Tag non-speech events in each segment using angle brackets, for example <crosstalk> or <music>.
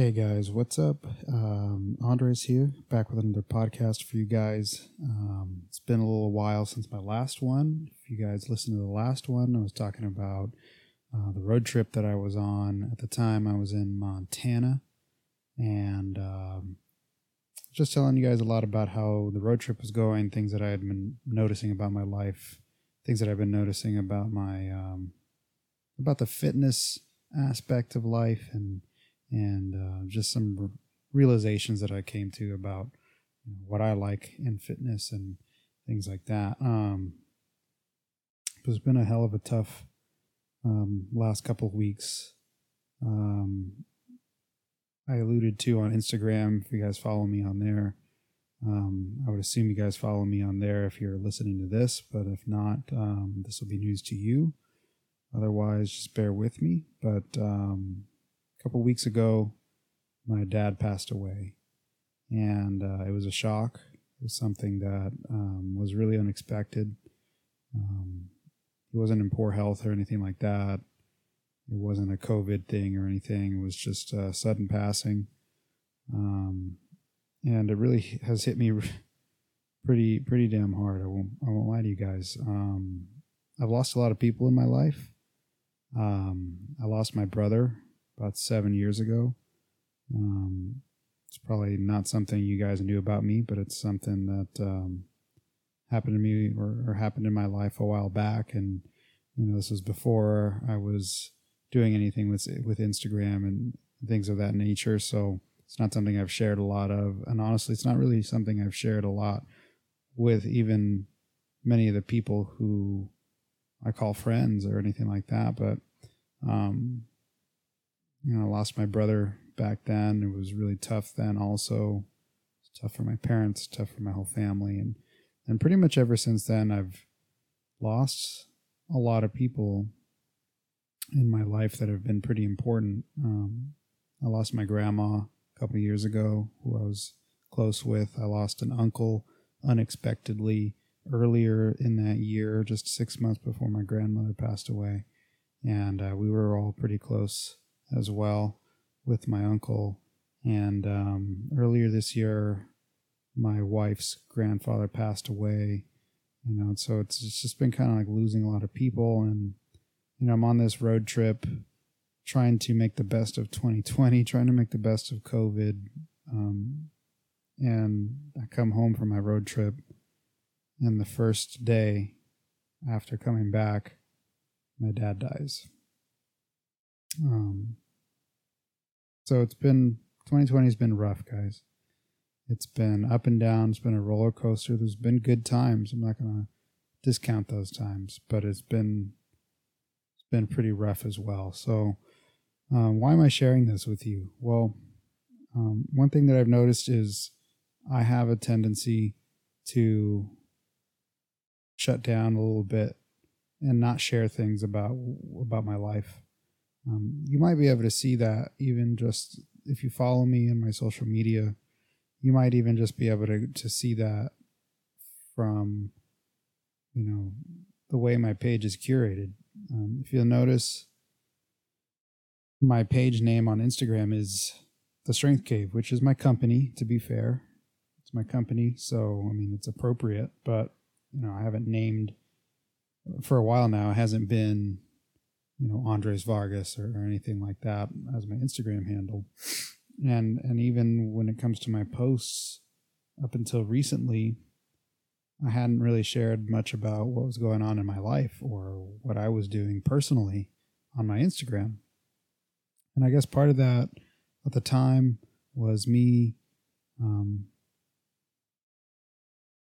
Hey guys, what's up? Um, Andres here, back with another podcast for you guys. Um, it's been a little while since my last one. If you guys listened to the last one, I was talking about uh, the road trip that I was on. At the time, I was in Montana, and um, just telling you guys a lot about how the road trip was going, things that I had been noticing about my life, things that I've been noticing about my um, about the fitness aspect of life and and uh, just some realizations that I came to about you know, what I like in fitness and things like that. Um, it's been a hell of a tough um, last couple of weeks. Um, I alluded to on Instagram. If you guys follow me on there, um, I would assume you guys follow me on there if you're listening to this. But if not, um, this will be news to you. Otherwise, just bear with me. But um, couple weeks ago, my dad passed away, and uh, it was a shock. It was something that um, was really unexpected. Um, he wasn't in poor health or anything like that. It wasn't a COVID thing or anything. It was just a sudden passing, um, and it really has hit me <laughs> pretty pretty damn hard. I won't I won't lie to you guys. Um, I've lost a lot of people in my life. Um, I lost my brother about seven years ago. Um, it's probably not something you guys knew about me, but it's something that um, happened to me or, or, happened in my life a while back. And you know, this was before I was doing anything with with Instagram and things of that nature. So it's not something I've shared a lot of. And honestly, it's not really something I've shared a lot with even many of the people who I call friends or anything like that. But um, you know, I lost my brother back then. It was really tough then also. It's tough for my parents, tough for my whole family. And, and pretty much ever since then, I've lost a lot of people in my life that have been pretty important. Um, I lost my grandma a couple years ago, who I was close with. I lost an uncle unexpectedly earlier in that year, just six months before my grandmother passed away. And uh, we were all pretty close as well with my uncle. And um, earlier this year, my wife's grandfather passed away. You know, so it's, it's just been kind of like losing a lot of people. And, you know, I'm on this road trip trying to make the best of 2020, trying to make the best of COVID. Um, and I come home from my road trip, and the first day after coming back, my dad dies. Um, so it's been 2020 has been rough, guys. It's been up and down. It's been a roller coaster. There's been good times. I'm not gonna discount those times, but it's been it's been pretty rough as well. So um, why am I sharing this with you? Well, um, one thing that I've noticed is I have a tendency to shut down a little bit and not share things about about my life. Um, you might be able to see that even just if you follow me in my social media. You might even just be able to to see that from you know the way my page is curated. Um, if you'll notice, my page name on Instagram is the Strength Cave, which is my company. To be fair, it's my company, so I mean it's appropriate. But you know, I haven't named for a while now. It hasn't been you know Andres Vargas or, or anything like that as my Instagram handle. And and even when it comes to my posts, up until recently, I hadn't really shared much about what was going on in my life or what I was doing personally on my Instagram. And I guess part of that at the time was me um,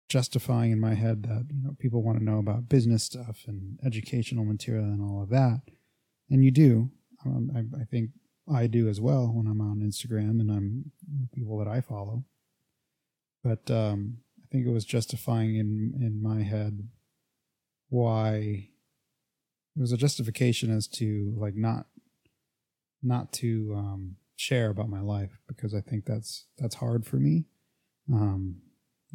justifying in my head that you know people want to know about business stuff and educational material and all of that and you do. Um, I, I, think I do as well when I'm on Instagram and I'm people that I follow. But um, I think it was justifying in in my head why it was a justification as to like not not to um, share about my life because I think that's that's hard for me. Um,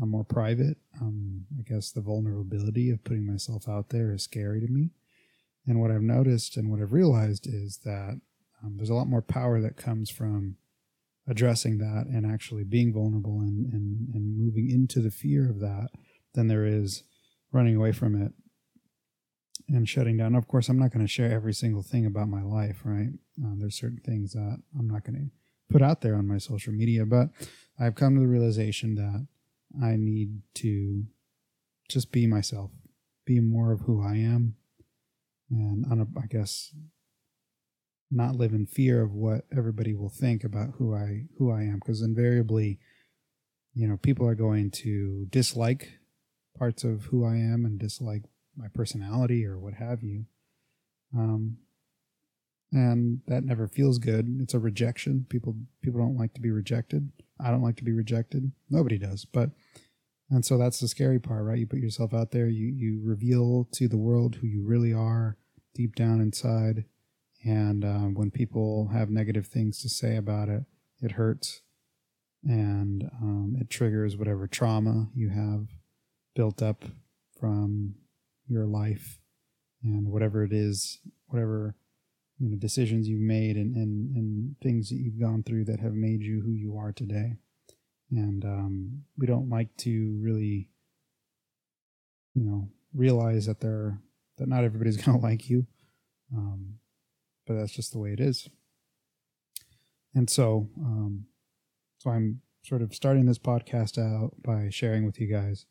I'm more private. Um, I guess the vulnerability of putting myself out there is scary to me. And what I've noticed and what I've realized is that um, there's a lot more power that comes from addressing that and actually being vulnerable and, and, and moving into the fear of that than there is running away from it and shutting down. Of course, I'm not going to share every single thing about my life, right? Uh, there's certain things that I'm not going to put out there on my social media, but I've come to the realization that I need to just be myself, be more of who I am, and I guess not live in fear of what everybody will think about who I who I am because invariably you know people are going to dislike parts of who I am and dislike my personality or what have you. Um and that never feels good. It's a rejection. People people don't like to be rejected. I don't like to be rejected. Nobody does but and so that's the scary part right? You put yourself out there you you reveal to the world who you really are deep down inside. And um, when people have negative things to say about it, it hurts. And um, it triggers whatever trauma you have built up from your life. And whatever it is, whatever you know decisions you've made and, and, and things that you've gone through that have made you who you are today. And um, we don't like to really, you know, realize that they're that not everybody's <laughs> going to like you. Um, but that's just the way it is. And so, um, so I'm sort of starting this podcast out by sharing with you guys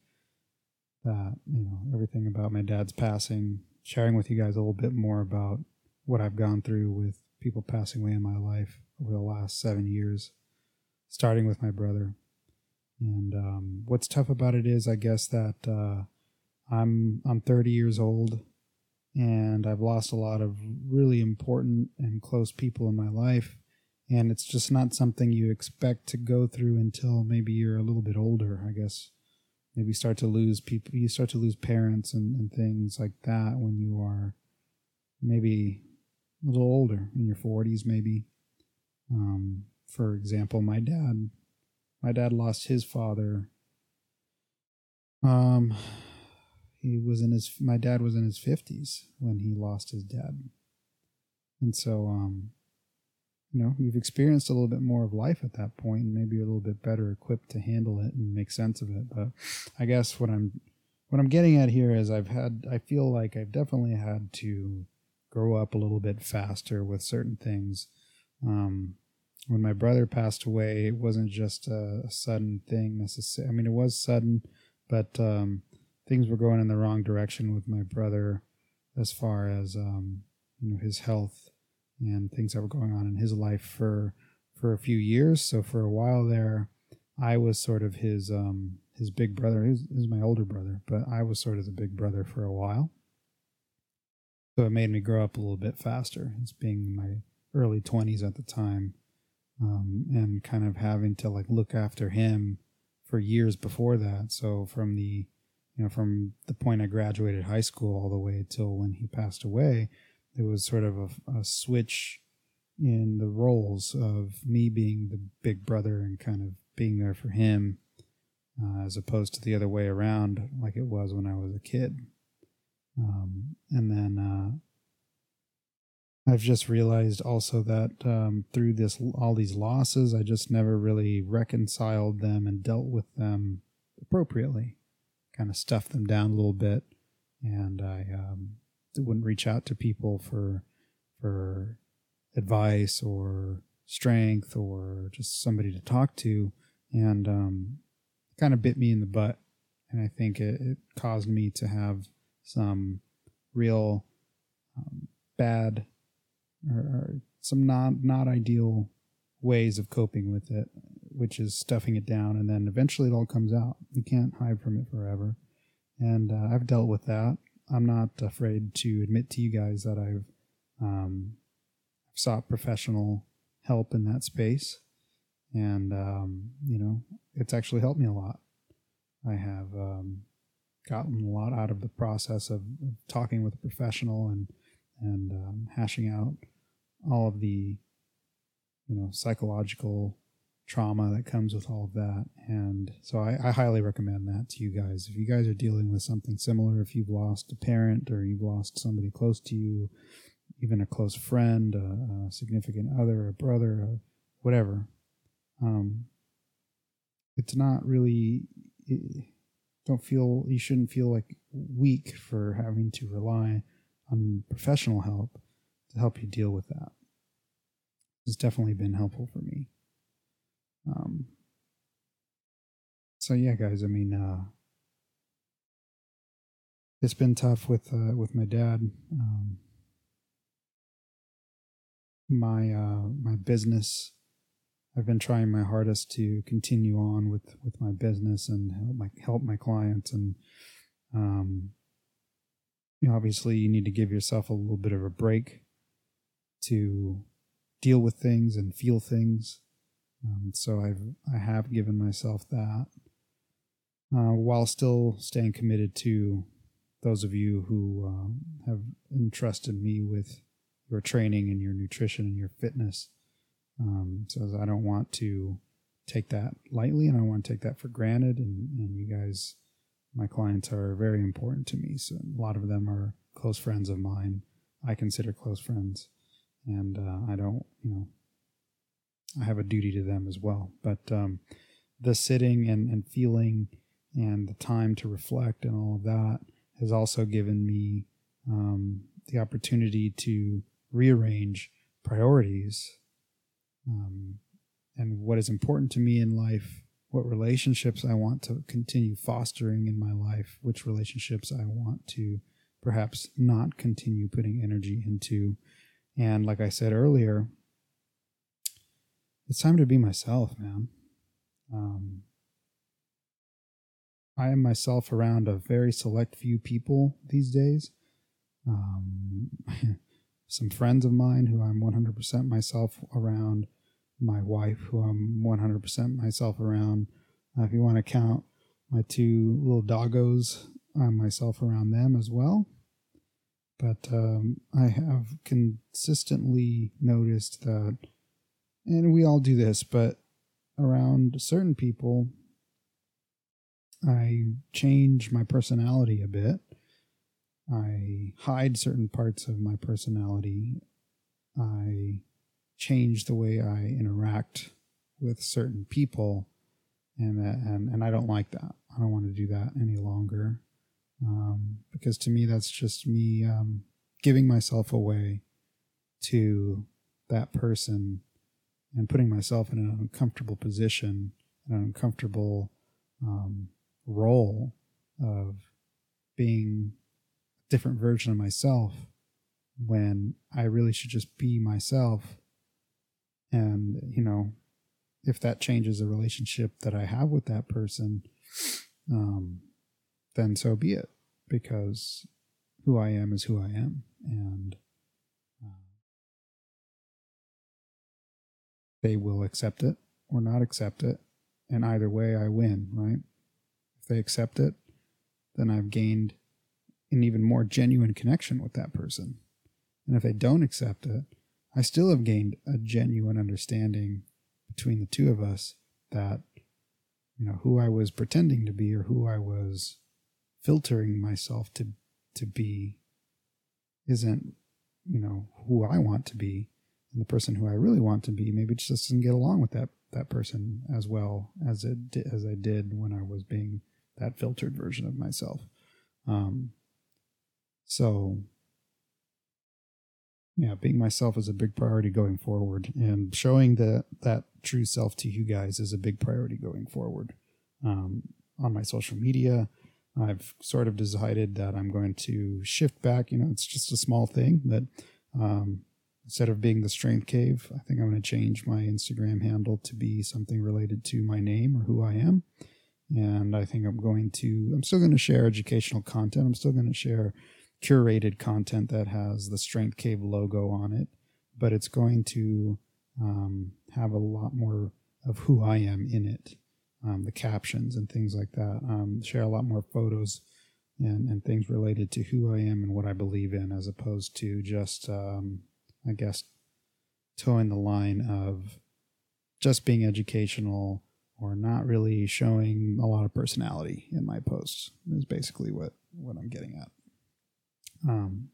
that you know everything about my dad's passing, sharing with you guys a little bit more about what I've gone through with people passing away in my life over the last seven years, starting with my brother. And um, what's tough about it is, I guess that uh, I'm I'm 30 years old and I've lost a lot of really important and close people in my life. And it's just not something you expect to go through until maybe you're a little bit older, I guess. Maybe start to lose people, you start to lose parents and, and things like that when you are maybe a little older, in your 40s, maybe. Um, for example, my dad, my dad lost his father. Um, he was in his my dad was in his 50s when he lost his dad. And so um you know you've experienced a little bit more of life at that point and maybe you're a little bit better equipped to handle it and make sense of it. But i guess what i'm what i'm getting at here is i've had i feel like i've definitely had to grow up a little bit faster with certain things. Um when my brother passed away it wasn't just a, a sudden thing necessarily i mean it was sudden but um things were going in the wrong direction with my brother as far as um, you know his health and things that were going on in his life for for a few years. So for a while there, I was sort of his um, his big brother. He was, he was my older brother, but I was sort of the big brother for a while. So it made me grow up a little bit faster. It's being my early twenties at the time, um, and kind of having to like look after him for years before that. So from the you know, from the point I graduated high school all the way till when he passed away, it was sort of a, a switch in the roles of me being the big brother and kind of being there for him, uh, as opposed to the other way around, like it was when I was a kid. Um, and then uh, I've just realized also that um, through this all these losses, I just never really reconciled them and dealt with them appropriately kind of stuffed them down a little bit, and I um, wouldn't reach out to people for for advice or strength or just somebody to talk to, and um, kind of bit me in the butt. And I think it, it caused me to have some real um, bad or, or some not not ideal ways of coping with it, which is stuffing it down, and then eventually it all comes out. You can't hide from it forever. And uh, I've dealt with that. I'm not afraid to admit to you guys that I've um, sought professional help in that space. And, um, you know, it's actually helped me a lot. I have um, gotten a lot out of the process of, of talking with a professional and, and um, hashing out all of the you know psychological trauma that comes with all of that. And so I, I, highly recommend that to you guys. If you guys are dealing with something similar if you've lost a parent or you've lost somebody close to you even a close friend a, a significant other a brother a whatever um, it's not really don't feel you shouldn't feel like weak for having to rely on professional help to help you deal with that. It's definitely been helpful for me. Um, so yeah, guys. I mean, uh, it's been tough with uh, with my dad. Um, my uh, my business I've been trying my hardest to continue on with, with my business and help my help my clients and um, obviously you need to give yourself a little bit of a break to deal with things and feel things. Um, so I've I have given myself that uh, while still staying committed to those of you who um, have entrusted me with your training and your nutrition and your fitness. Um, so I don't want to take that lightly and I want to take that for granted. And, and you guys, my clients are very important to me. So a lot of them are close friends of mine. I consider close friends. And uh, I don't, you know, I have a duty to them as well. But um, the sitting and, and feeling and the time to reflect and all of that has also given me um, the opportunity to rearrange priorities um, and what is important to me in life, what relationships I want to continue fostering in my life, which relationships I want to perhaps not continue putting energy into. And like I said earlier, it's time to be myself, man. Um, I am myself around a very select few people these days. Um, <laughs> some friends of mine who I'm 100% myself around, my wife who I'm 100% myself around. Uh, if you want to count my two little doggos, I'm myself around them as well. But um, I have consistently noticed that, and we all do this, but around certain people, I change my personality a bit I hide certain parts of my personality. I change the way I interact with certain people, and and and I don't like that. I don't want to do that any longer, um, because to me that's just me um, giving myself away to that person and putting myself in an uncomfortable position, an uncomfortable um, role of being a different version of myself when I really should just be myself. And, you know, if that changes the relationship that I have with that person, um, then so be it. Because who I am is who I am. And uh, they will accept it or not accept it. And either way, I win, right? If they accept it, then I've gained an even more genuine connection with that person. And if they don't accept it, I still have gained a genuine understanding between the two of us that, you know, who I was pretending to be or who I was filtering myself to to be isn't, you know, who I want to be. And the person who I really want to be maybe just doesn't get along with that that person as well as it as I did when I was being that filtered version of myself. Um, so, yeah, being myself is a big priority going forward, and showing that that true self to you guys is a big priority going forward. Um, on my social media, I've sort of decided that I'm going to shift back. You know, it's just a small thing, but um, instead of being the Strength Cave, I think I'm going to change my Instagram handle to be something related to my name or who I am. And I think I'm going to, I'm still going to share educational content. I'm still going to share curated content that has the Strength Cave logo on it, but it's going to um, have a lot more of who I am in it, um, the captions and things like that. Um, share a lot more photos and, and things related to who I am and what I believe in, as opposed to just, um, I guess, toeing the line of just being educational or not really showing a lot of personality in my posts is basically what, what I'm getting at. Um,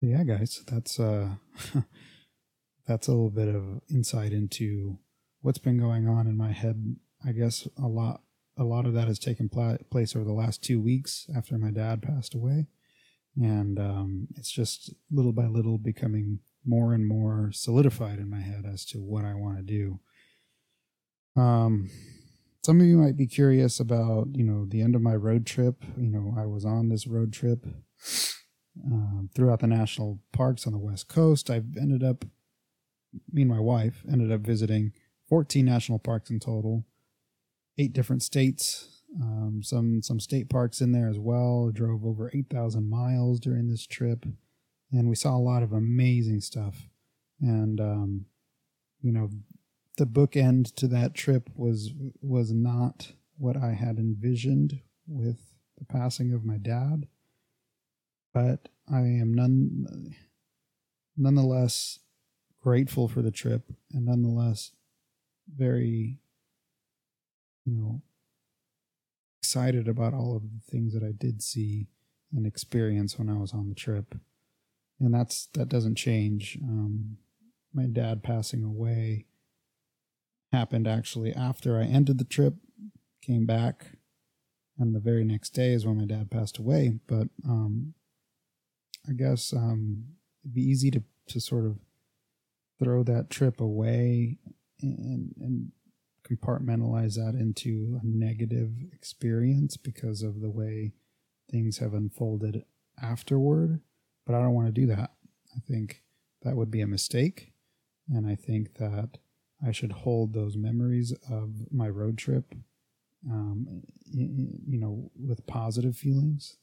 yeah, guys, that's uh, <laughs> that's a little bit of insight into what's been going on in my head. I guess a lot a lot of that has taken pla- place over the last two weeks after my dad passed away, and um, it's just little by little becoming more and more solidified in my head as to what I want to do. Um, some of you might be curious about, you know, the end of my road trip. You know, I was on this road trip um, throughout the national parks on the West Coast. I've ended up, me and my wife ended up visiting 14 national parks in total, eight different states, um, some some state parks in there as well. Drove over 8,000 miles during this trip, and we saw a lot of amazing stuff. And um, you know, the bookend to that trip was was not what I had envisioned with the passing of my dad, but I am none nonetheless grateful for the trip and nonetheless very you know excited about all of the things that I did see and experience when I was on the trip. And that's that doesn't change. Um, my dad passing away happened actually after I ended the trip, came back, and the very next day is when my dad passed away. But um, I guess um, it'd be easy to to sort of throw that trip away and, and compartmentalize that into a negative experience because of the way things have unfolded afterward. But I don't want to do that. I think that would be a mistake. And I think that I should hold those memories of my road trip, um, you know, with positive feelings,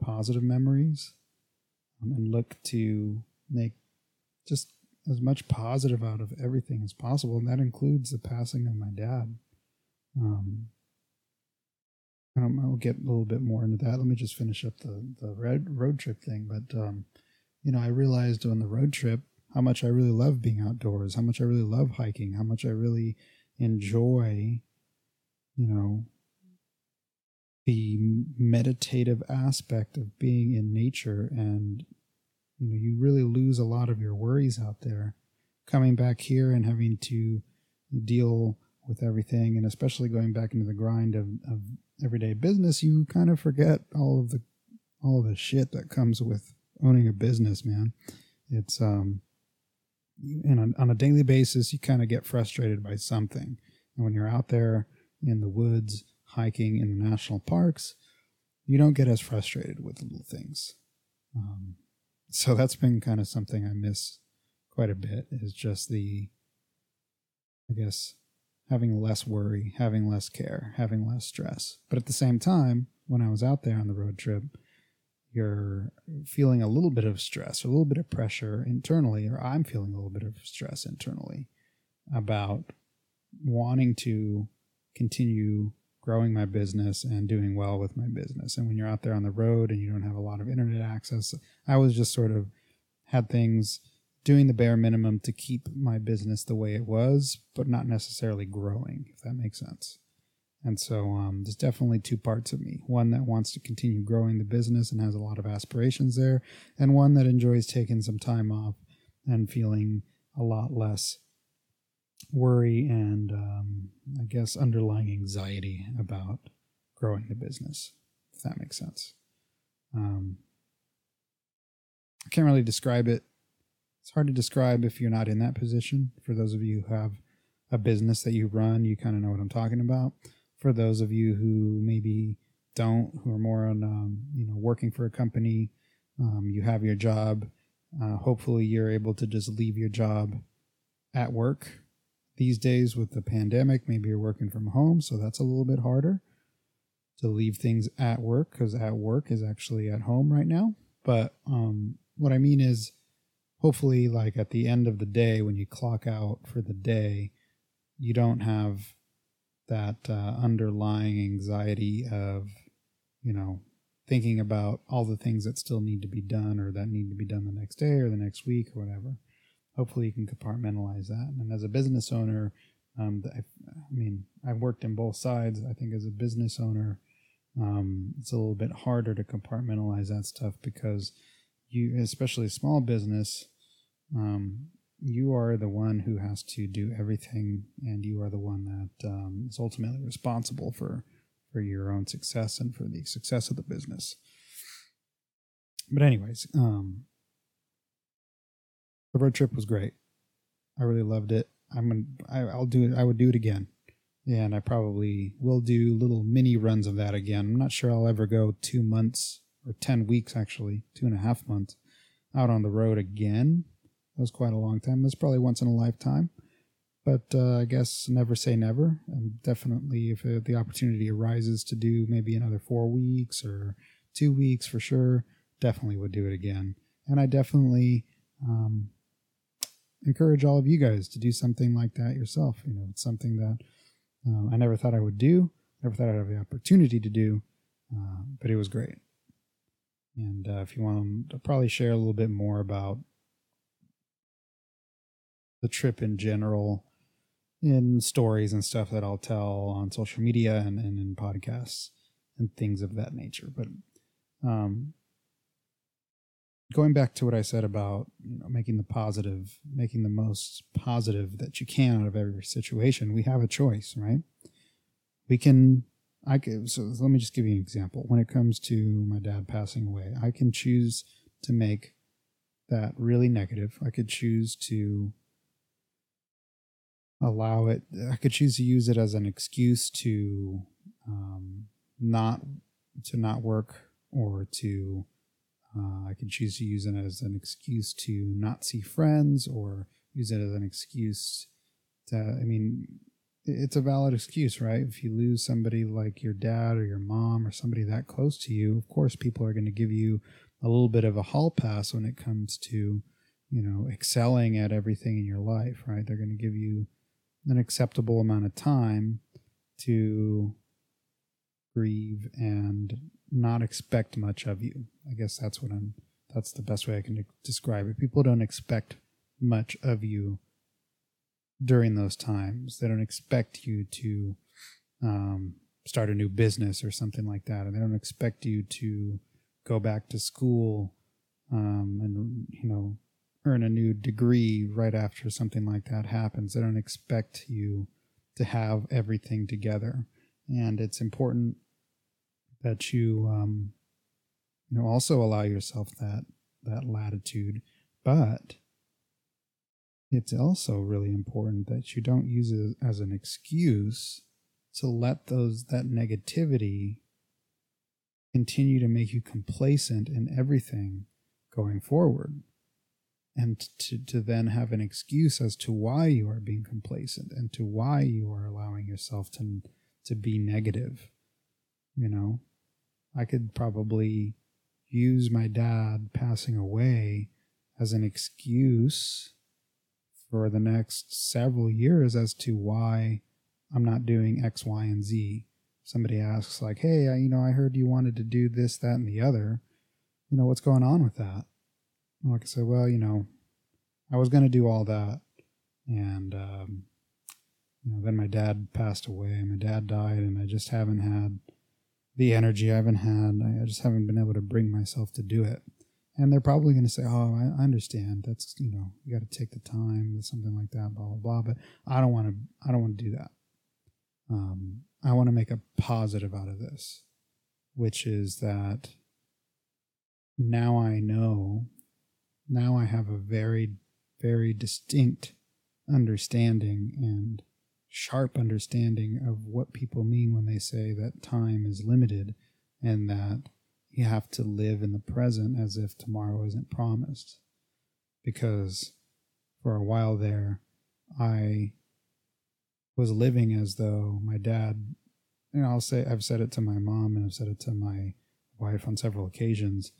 positive memories, um, and look to make just as much positive out of everything as possible, and that includes the passing of my dad. Um, I'll get a little bit more into that. Let me just finish up the the road trip thing. But um, you know, I realized on the road trip how much I really love being outdoors, how much I really love hiking, how much I really enjoy, you know, the meditative aspect of being in nature and you know you really lose a lot of your worries out there. Coming back here and having to deal with everything and especially going back into the grind of, of everyday business you kind of forget all of the all of the shit that comes with owning a business man. It's um and on, on a daily basis you kind of get frustrated by something and when you're out there in the woods hiking in the national parks you don't get as frustrated with little things um, so that's been kind of something I miss quite a bit is just the, I guess, having less worry, having less care, having less stress. But at the same time, when I was out there on the road trip, you're feeling a little bit of stress, or a little bit of pressure internally, or I'm feeling a little bit of stress internally about wanting to continue growing my business and doing well with my business. And when you're out there on the road and you don't have a lot of internet access, I was just sort of had things doing the bare minimum to keep my business the way it was, but not necessarily growing, if that makes sense. And so um, there's definitely two parts of me one that wants to continue growing the business and has a lot of aspirations there, and one that enjoys taking some time off and feeling a lot less worry and um, I guess underlying anxiety about growing the business, if that makes sense. Um, I can't really describe it. It's hard to describe if you're not in that position. For those of you who have a business that you run, you kind of know what I'm talking about. For those of you who maybe don't, who are more on, um, you know, working for a company, um, you have your job. Uh, hopefully, you're able to just leave your job at work these days with the pandemic, maybe you're working from home, so that's a little bit harder to leave things at work because at work is actually at home right now. But um, what I mean is, hopefully, like at the end of the day, when you clock out for the day, you don't have that uh, underlying anxiety of, you know, thinking about all the things that still need to be done or that need to be done the next day or the next week or whatever hopefully you can compartmentalize that. And as a business owner, um, I, I, mean, I've worked in both sides. I think as a business owner, um, it's a little bit harder to compartmentalize that stuff because you, especially small business, um, you are the one who has to do everything, and you are the one that um, is ultimately responsible for for your own success and for the success of the business. But anyways, um, the road trip was great. I really loved it. I'm gonna, I, I'll do it. I would do it again, and I probably will do little mini runs of that again. I'm not sure I'll ever go two months or ten weeks, actually, two and a half months out on the road again. That was quite a long time. That's probably once in a lifetime. But uh, I guess never say never. And definitely, if uh, the opportunity arises to do maybe another four weeks or two weeks for sure, definitely would do it again. And I definitely um, encourage all of you guys to do something like that yourself. You know, it's something that um, I never thought I would do, never thought I'd have the opportunity to do, uh, but it was great. And uh, if you want to probably share a little bit more about the trip in general in stories and stuff that I'll tell on social media and, and in podcasts and things of that nature. But um, going back to what I said about you know, making the positive, making the most positive that you can out of every situation, we have a choice, right? We can I could, so let me just give you an example. When it comes to my dad passing away, I can choose to make that really negative. I could choose to allow it. I could choose to use it as an excuse to um, not to not work or to. Uh, I could choose to use it as an excuse to not see friends or use it as an excuse to. I mean, it's a valid excuse, right? If you lose somebody like your dad or your mom or somebody that close to you, of course, people are going to give you a little bit of a hall pass when it comes to, you know, excelling at everything in your life, right? They're going to give you an acceptable amount of time to grieve and not expect much of you. I guess that's what I'm, that's the best way I can describe it. People don't expect much of you during those times. They don't expect you to um, start a new business or something like that, and they don't expect you to go back to school um, and you know earn a new degree right after something like that happens. They don't expect you to have everything together, and it's important that you um, you know also allow yourself that that latitude, but it's also really important that you don't use it as an excuse to let those that negativity continue to make you complacent in everything going forward and to, to then have an excuse as to why you are being complacent and to why you are allowing yourself to to be negative you know i could probably use my dad passing away as an excuse for the next several years as to why I'm not doing X, Y, and Z. Somebody asks, like, hey, you know, I heard you wanted to do this, that, and the other. You know, what's going on with that? Like I said, well, you know, I was going to do all that. And, um, you know, then my dad passed away. My dad died, and I just haven't had the energy I haven't had. I just haven't been able to bring myself to do it and they're probably going to say, "Oh, I understand. That's you know, you got to take the time, something like that, blah blah blah." But I don't want to. I don't want to do that. Um, I want to make a positive out of this, which is that now I know, now I have a very, very distinct understanding and sharp understanding of what people mean when they say that time is limited and that you have to live in the present as if tomorrow isn't promised. Because for a while there, I was living as though my dad, know, I'll say, I've said it to my mom and I've said it to my wife on several occasions.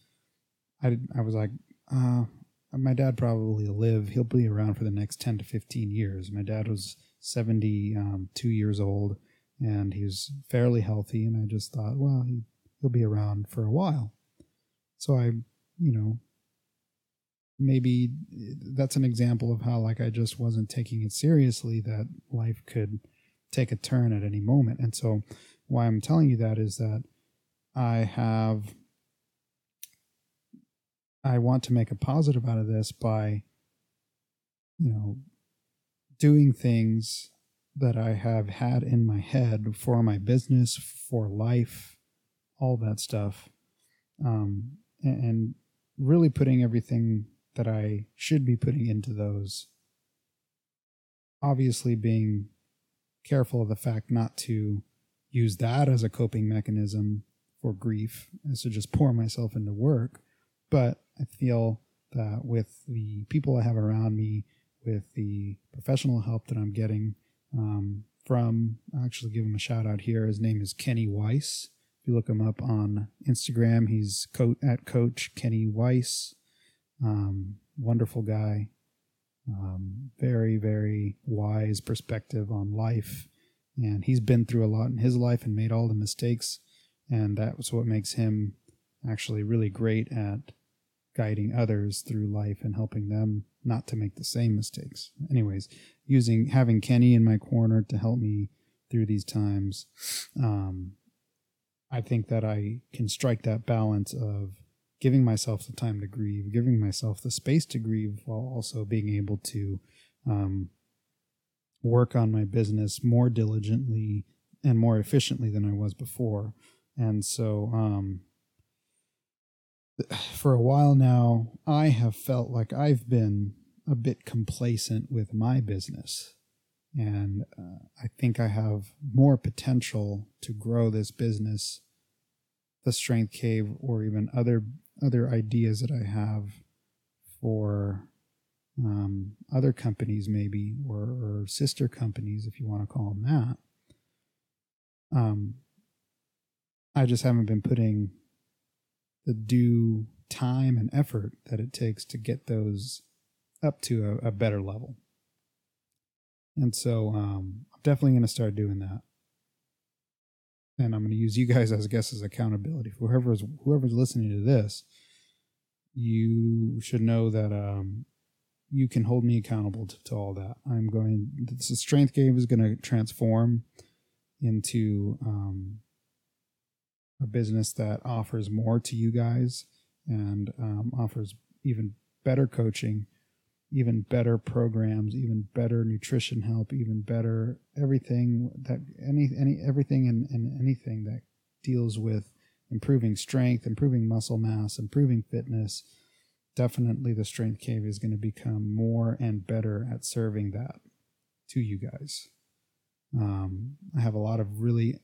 I, I was like, uh, my dad probably live. He'll be around for the next 10 to 15 years. My dad was 72 um, years old and he was fairly healthy. And I just thought, well, he he'll be around for a while. So I, you know, maybe that's an example of how like I just wasn't taking it seriously that life could take a turn at any moment. And so why I'm telling you that is that I have I want to make a positive out of this by you know, doing things that I have had in my head for my business, for life, all that stuff, um, and, and really putting everything that I should be putting into those. Obviously, being careful of the fact not to use that as a coping mechanism for grief, as to just pour myself into work. But I feel that with the people I have around me, with the professional help that I'm getting um, from, I'll actually give him a shout out here. His name is Kenny Weiss. If you look him up on Instagram, he's co- at Coach Kenny Weiss. Um, wonderful guy. Um, very, very wise perspective on life. And he's been through a lot in his life and made all the mistakes. And that's what makes him actually really great at guiding others through life and helping them not to make the same mistakes. Anyways, using having Kenny in my corner to help me through these times, um, I think that I can strike that balance of giving myself the time to grieve, giving myself the space to grieve, while also being able to um, work on my business more diligently and more efficiently than I was before. And so, um, <sighs> for a while now, I have felt like I've been a bit complacent with my business. And uh, I think I have more potential to grow this business, the Strength Cave, or even other other ideas that I have for um, other companies, maybe, or, or, sister companies, if you want to call them that. Um, I just haven't been putting the due time and effort that it takes to get those up to a, a better level. And so um, I'm definitely going to start doing that. And I'm going to use you guys as guests as accountability. Whoever's whoever's listening to this, you should know that um, you can hold me accountable to, to all that. I'm going. The Strength Cave is going to transform into um, a business that offers more to you guys and um, offers even better coaching, even better programs, even better nutrition help, even better everything that any any everything and, and anything that deals with improving strength, improving muscle mass, improving fitness. Definitely, the Strength Cave is going to become more and better at serving that to you guys. Um, I have a lot of really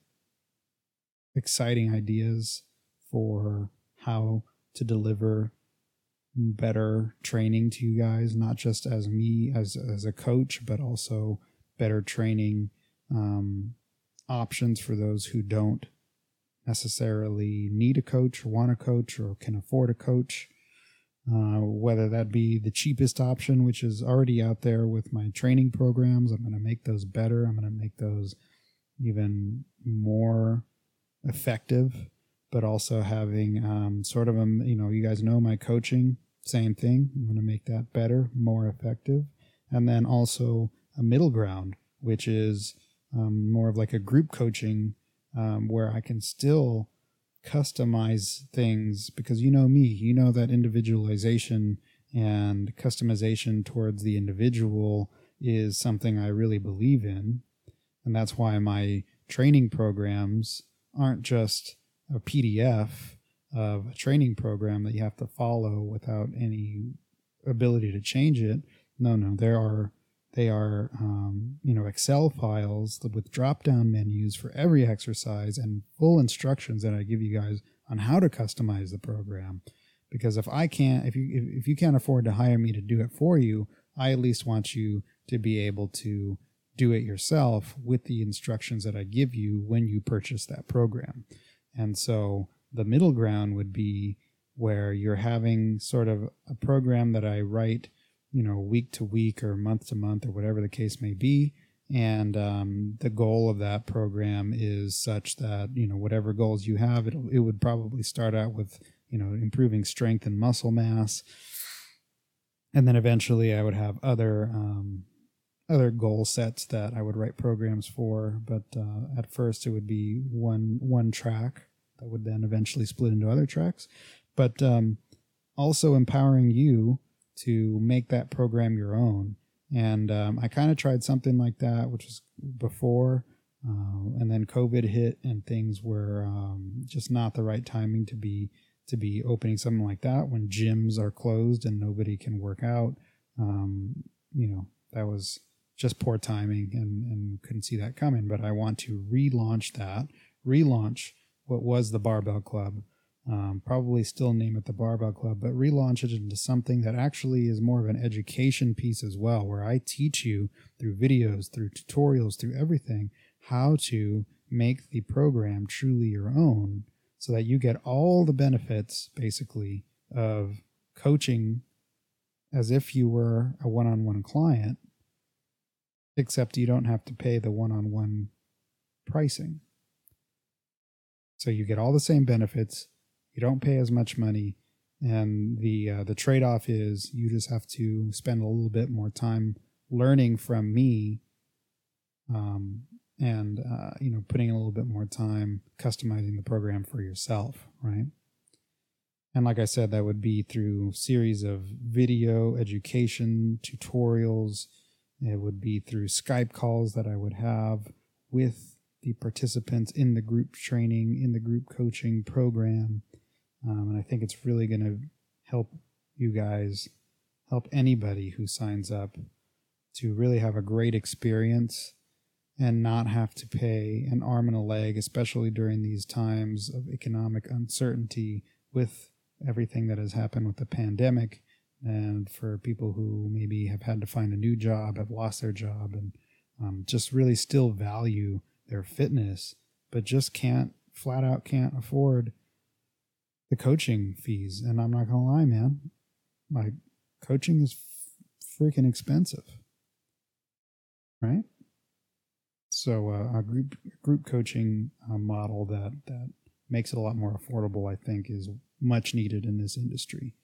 exciting ideas for how to deliver better training to you guys, not just as me as as a coach, but also better training um, options for those who don't necessarily need a coach or want a coach or can afford a coach. Uh, whether that be the cheapest option, which is already out there with my training programs, I'm going to make those better. I'm going to make those even more effective, but also having um, sort of a, you know, you guys know my coaching, same thing. I'm going to make that better, more effective. And then also a middle ground, which is um, more of like a group coaching um, where I can still customize things because you know me, you know that individualization and customization towards the individual is something I really believe in. And that's why my training programs aren't just a PDF of a training program that you have to follow without any ability to change it. No, no, there are they are um, you know Excel files with drop down menus for every exercise and full instructions that I give you guys on how to customize the program. Because if I can't, if you if, if you can't afford to hire me to do it for you, I at least want you to be able to do it yourself with the instructions that I give you when you purchase that program. And so the middle ground would be where you're having sort of a program that I write, you know, week to week or month to month or whatever the case may be. And um, the goal of that program is such that, you know, whatever goals you have, it it would probably start out with, you know, improving strength and muscle mass. And then eventually I would have other um, other goal sets that I would write programs for, but uh, at first it would be one one track that would then eventually split into other tracks. But um, also empowering you to make that program your own And um, I kind of tried something like that, which was before, uh, and then COVID hit, and things were um, just not the right timing to be to be opening something like that when gyms are closed and nobody can work out. Um, you know, that was just poor timing and, and couldn't see that coming. But I want to relaunch that, relaunch what was the Barbell Club, um, probably still name it the Barbell Club, but relaunch it into something that actually is more of an education piece as well, where I teach you through videos, through tutorials, through everything, how to make the program truly your own so that you get all the benefits basically of coaching as if you were a one on one client, except you don't have to pay the one on one pricing. So you get all the same benefits, you don't pay as much money, and the uh, the trade off is you just have to spend a little bit more time learning from me um, and uh, you know putting a little bit more time customizing the program for yourself right? And like i said that would be through series of video education tutorials it would be through skype calls that i would have with the participants in the group training in the group coaching program um, and i think it's really going to help you guys help anybody who signs up to really have a great experience and not have to pay an arm and a leg, especially during these times of economic uncertainty with everything that has happened with the pandemic. And for people who maybe have had to find a new job, have lost their job, and um, just really still value their fitness, but just can't flat out can't afford the coaching fees. And I'm not gonna lie, man, my coaching is freaking expensive, right? So uh, a group group coaching uh, model that that makes it a lot more affordable, I think, is much needed in this industry,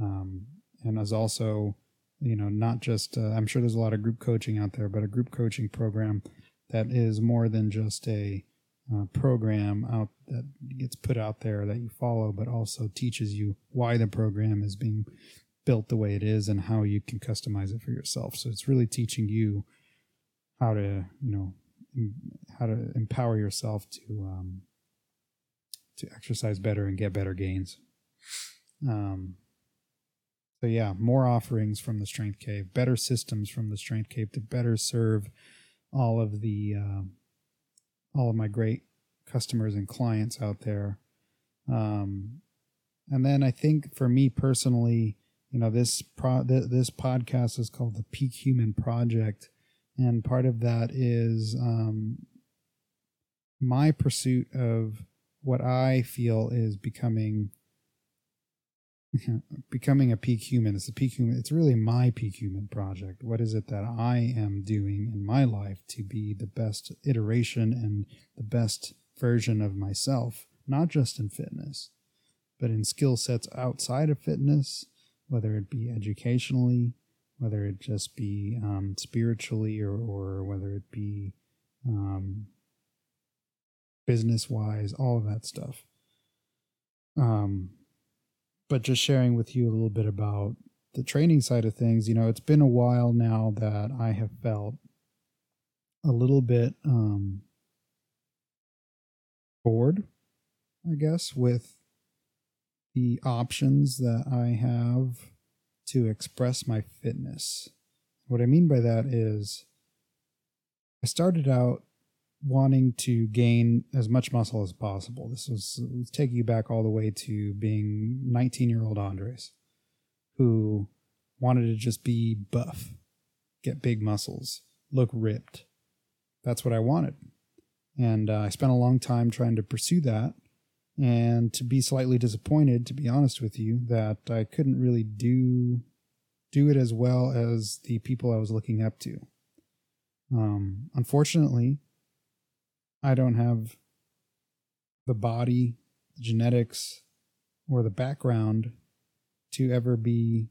um, and is also you know not just uh, I'm sure there's a lot of group coaching out there, but a group coaching program that is more than just a uh, program out that gets put out there that you follow, but also teaches you why the program is being built the way it is and how you can customize it for yourself. So it's really teaching you how to you know how to empower yourself to um, to exercise better and get better gains. Um, so yeah, more offerings from the Strength Cave, better systems from the Strength Cave to better serve all of the uh, all of my great customers and clients out there. Um, and then I think for me personally, you know, this pro th- this podcast is called the Peak Human Project, and part of that is um, my pursuit of what I feel is becoming <laughs> becoming a peak human. It's a peak human. It's really my peak human project. What is it that I am doing in my life to be the best iteration and the best version of myself, not just in fitness, but in skill sets outside of fitness, whether it be educationally, whether it just be um, spiritually or, or whether it be um, business wise, all of that stuff. Um, but just sharing with you a little bit about the training side of things, you know, it's been a while now that I have felt a little bit um, bored, I guess, with the options that I have to express my fitness. What I mean by that is I started out wanting to gain as much muscle as possible. This was let's take you back all the way to being 19 year old Andres, who wanted to just be buff, get big muscles, look ripped. That's what I wanted. And uh, I spent a long time trying to pursue that and to be slightly disappointed, to be honest with you, that I couldn't really do do it as well as the people I was looking up to. Um, unfortunately, I don't have the body, the genetics, or the background to ever be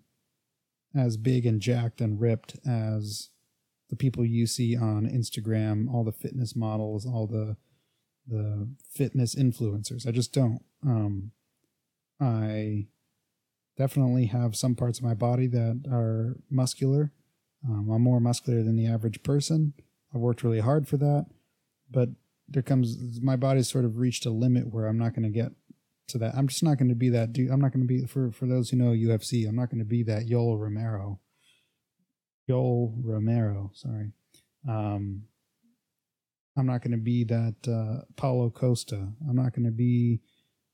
as big and jacked and ripped as the people you see on Instagram, all the fitness models, all the the fitness influencers. I just don't. Um, I definitely have some parts of my body that are muscular. Um, I'm more muscular than the average person. I've worked really hard for that, but there comes my body's sort of reached a limit where I'm not going to get to that. I'm just not going to be that dude. I'm not going to be for for those who know UFC. I'm not going to be that Yoel Romero. Yoel Romero, sorry. Um, I'm not going to be that uh, Paulo Costa. I'm not going to be.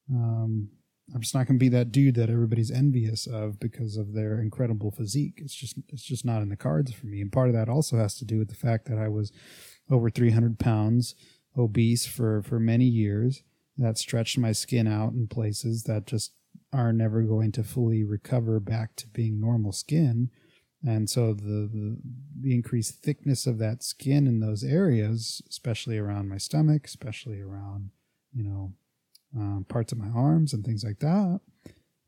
Um, I'm just not going to be that dude that everybody's envious of because of their incredible physique. It's just it's just not in the cards for me. And part of that also has to do with the fact that I was over 300 pounds, obese for for many years. That stretched my skin out in places that just are never going to fully recover back to being normal skin and so the, the, the increased thickness of that skin in those areas, especially around my stomach, especially around you know um, parts of my arms and things like that,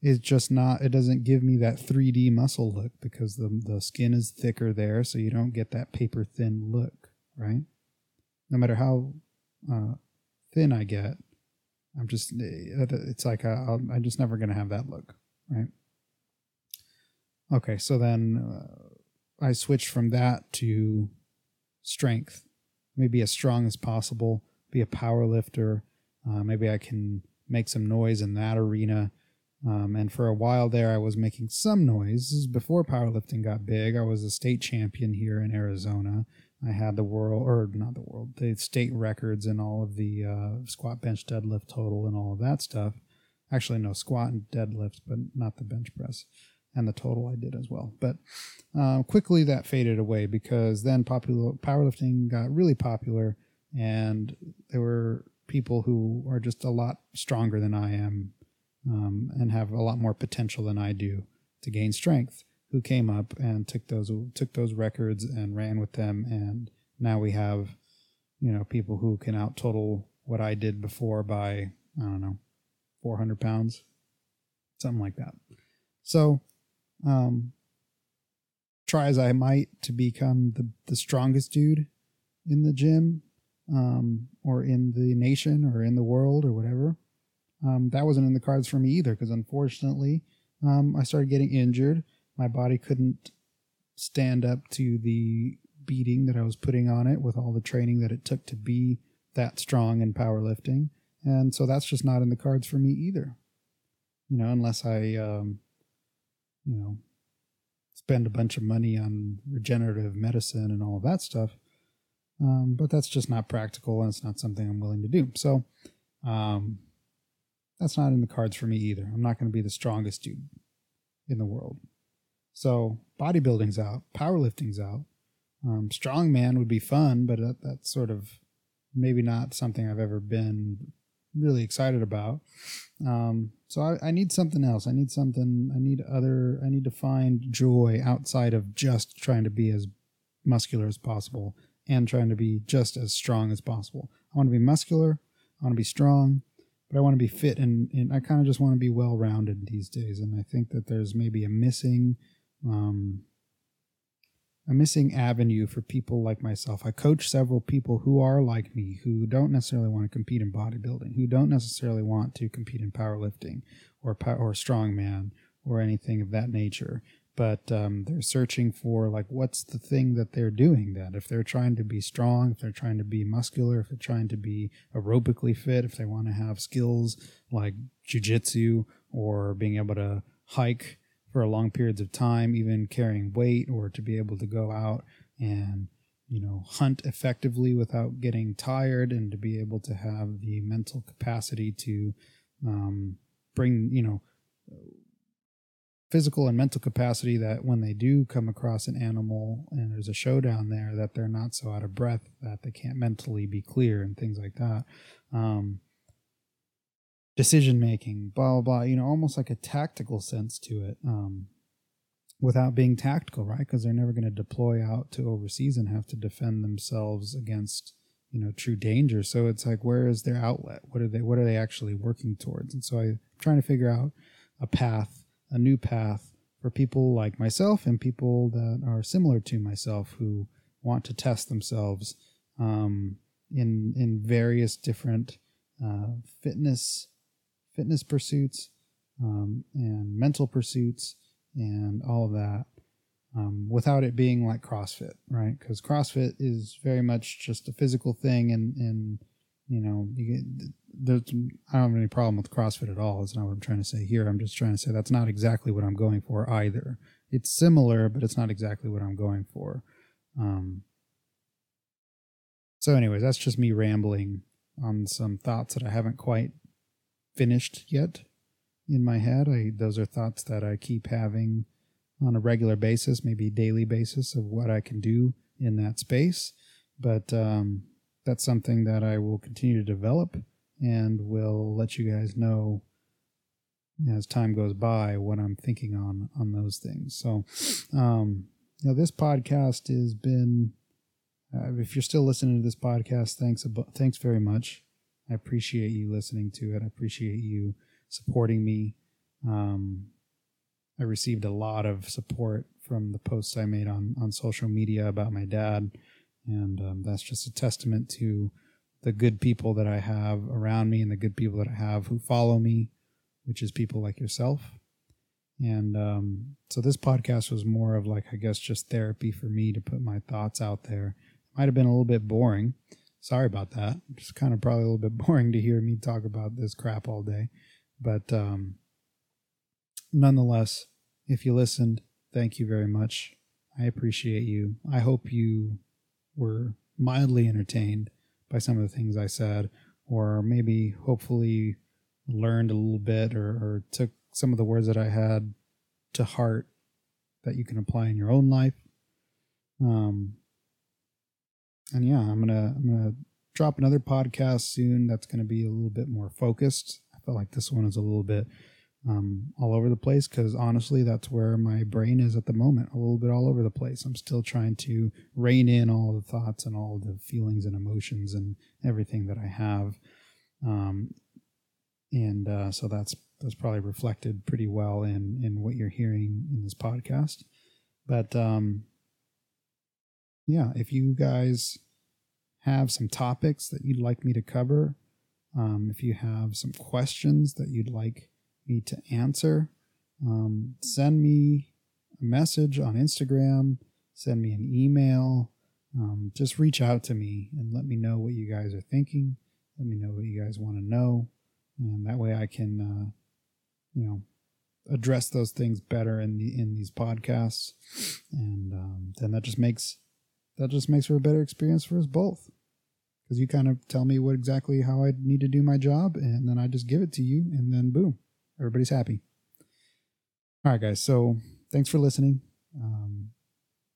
is just not. It doesn't give me that 3D muscle look because the the skin is thicker there, so you don't get that paper thin look, right? No matter how uh, thin I get, I'm just eh, it's like I, I'm just never gonna have that look, right? Okay, so then uh, I switched from that to strength. Maybe as strong as possible, be a power lifter. Uh, maybe I can make some noise in that arena. Um, and for a while there, I was making some noise. Before powerlifting got big. I was a state champion here in Arizona. I had the world, or not the world, the state records and all of the uh, squat, bench, deadlift total and all of that stuff. Actually, no squat and deadlift, but not the bench press and the total I did as well. But uh, quickly that faded away because then popular powerlifting got really popular, and there were people who are just a lot stronger than I am um, and have a lot more potential than I do to gain strength who came up and took those took those records and ran with them and now we have you know people who can out total what I did before by I don't know 400 pounds something like that so um, try as I might to become the, the strongest dude in the gym um, or in the nation or in the world or whatever. Um, that wasn't in the cards for me either because unfortunately um, I started getting injured. My body couldn't stand up to the beating that I was putting on it with all the training that it took to be that strong in powerlifting. And so that's just not in the cards for me either. You know, unless I um, you know, spend a bunch of money on regenerative medicine and all of that stuff. Um, but that's just not practical and it's not something I'm willing to do. So um, that's not in the cards for me either. I'm not going to be the strongest dude in the world. So bodybuilding's out, powerlifting's out. Um, strongman would be fun, but that, that's sort of maybe not something I've ever been really excited about. Um, so I, I, need something else. I need something. I need other. I need to find joy outside of just trying to be as muscular as possible and trying to be just as strong as possible. I want to be muscular. I want to be strong, but I want to be fit and, and I kind of just want to be well rounded these days. And I think that there's maybe a missing um, a missing avenue for people like myself. I coach several people who are like me, who don't necessarily want to compete in bodybuilding, who don't necessarily want to compete in powerlifting or or strongman or anything of that nature. But um, they're searching for like what's the thing that they're doing that if they're trying to be strong, if they're trying to be muscular, if they're trying to be aerobically fit, if they want to have skills like jujitsu or being able to hike for long periods of time, even carrying weight, or to be able to go out and you know hunt effectively without getting tired, and to be able to have the mental capacity to um, bring you know physical and mental capacity that when they do come across an animal and there's a showdown there that they're not so out of breath that they can't mentally be clear and things like that. Um, decision making, blah blah blah. You know, almost like a tactical sense to it, um, without being tactical, right? Because they're never going to deploy out to overseas and have to defend themselves against you know true danger. So it's like, where is their outlet? What are they? What are they actually working towards? And so I'm trying to figure out a path, a new path for people like myself and people that are similar to myself who want to test themselves um, in in various different uh, fitness fitness pursuits um, and mental pursuits and all of that. um, without it being like CrossFit, right? Because CrossFit is very much just a physical thing, and and you know, you get, there's I don't have any problem with CrossFit at all. It's not what I'm trying to say here. I'm just trying to say that's not exactly what I'm going for either. It's similar, but it's not exactly what I'm going for. Um, so, anyways, that's just me rambling on some thoughts that I haven't quite finished yet in my head. I those are thoughts that I keep having on a regular basis, maybe daily basis of what I can do in that space. But um, that's something that I will continue to develop and will let you guys know as time goes by what I'm thinking on on those things. So, um, you know, this podcast has been. Uh, if you're still listening to this podcast, thanks thanks very much. I appreciate you listening to it. I appreciate you supporting me. Um, I received a lot of support from the posts I made on on social media about my dad, and um, that's just a testament to the good people that I have around me and the good people that I have who follow me, which is people like yourself. And um, so this podcast was more of like I guess just therapy for me to put my thoughts out there. It Might have been a little bit boring. Sorry about that. It's kind of probably a little bit <laughs> boring to hear me talk about this crap all day, but um, nonetheless, if you listened, thank you very much. I appreciate you. I hope you were mildly entertained by some of the things I said, or maybe hopefully learned a little bit or, or took some of the words that I had to heart that you can apply in your own life. Um, and yeah, I'm gonna I'm gonna drop another podcast soon. That's gonna be a little bit more focused. I felt like this one is a little bit um, all over the place because honestly, that's where my brain is at the moment, a little bit all over the place. I'm still trying to rein in all the thoughts and all the feelings and emotions and everything that I have. Um, and uh, so that's that's probably reflected pretty well in in what you're hearing in this podcast. But um, yeah, if you guys have some topics that you'd like me to cover, um, if you have some questions that you'd like me to answer, um, send me a message on Instagram, send me an email. Um, just reach out to me and let me know what you guys are thinking. Let me know what you guys want to know. And that way I can, uh, you know, address those things better in the in these podcasts and um, then that just makes that just makes for a better experience for us both because you kind of tell me what exactly how i need to do my job and then i just give it to you and then boom everybody's happy. All right, guys. So thanks for listening. Um,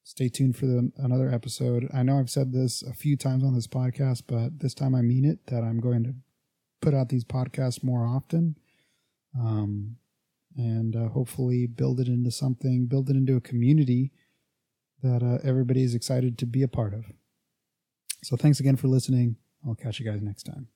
stay tuned for the, another episode. I know I've said this a few times on this podcast, but this time I mean it that I'm going to put out these podcasts more often. Um, and uh, hopefully build it into something, build it into a community that uh, everybody is excited to be a part of. So thanks again for listening. I'll catch you guys next time.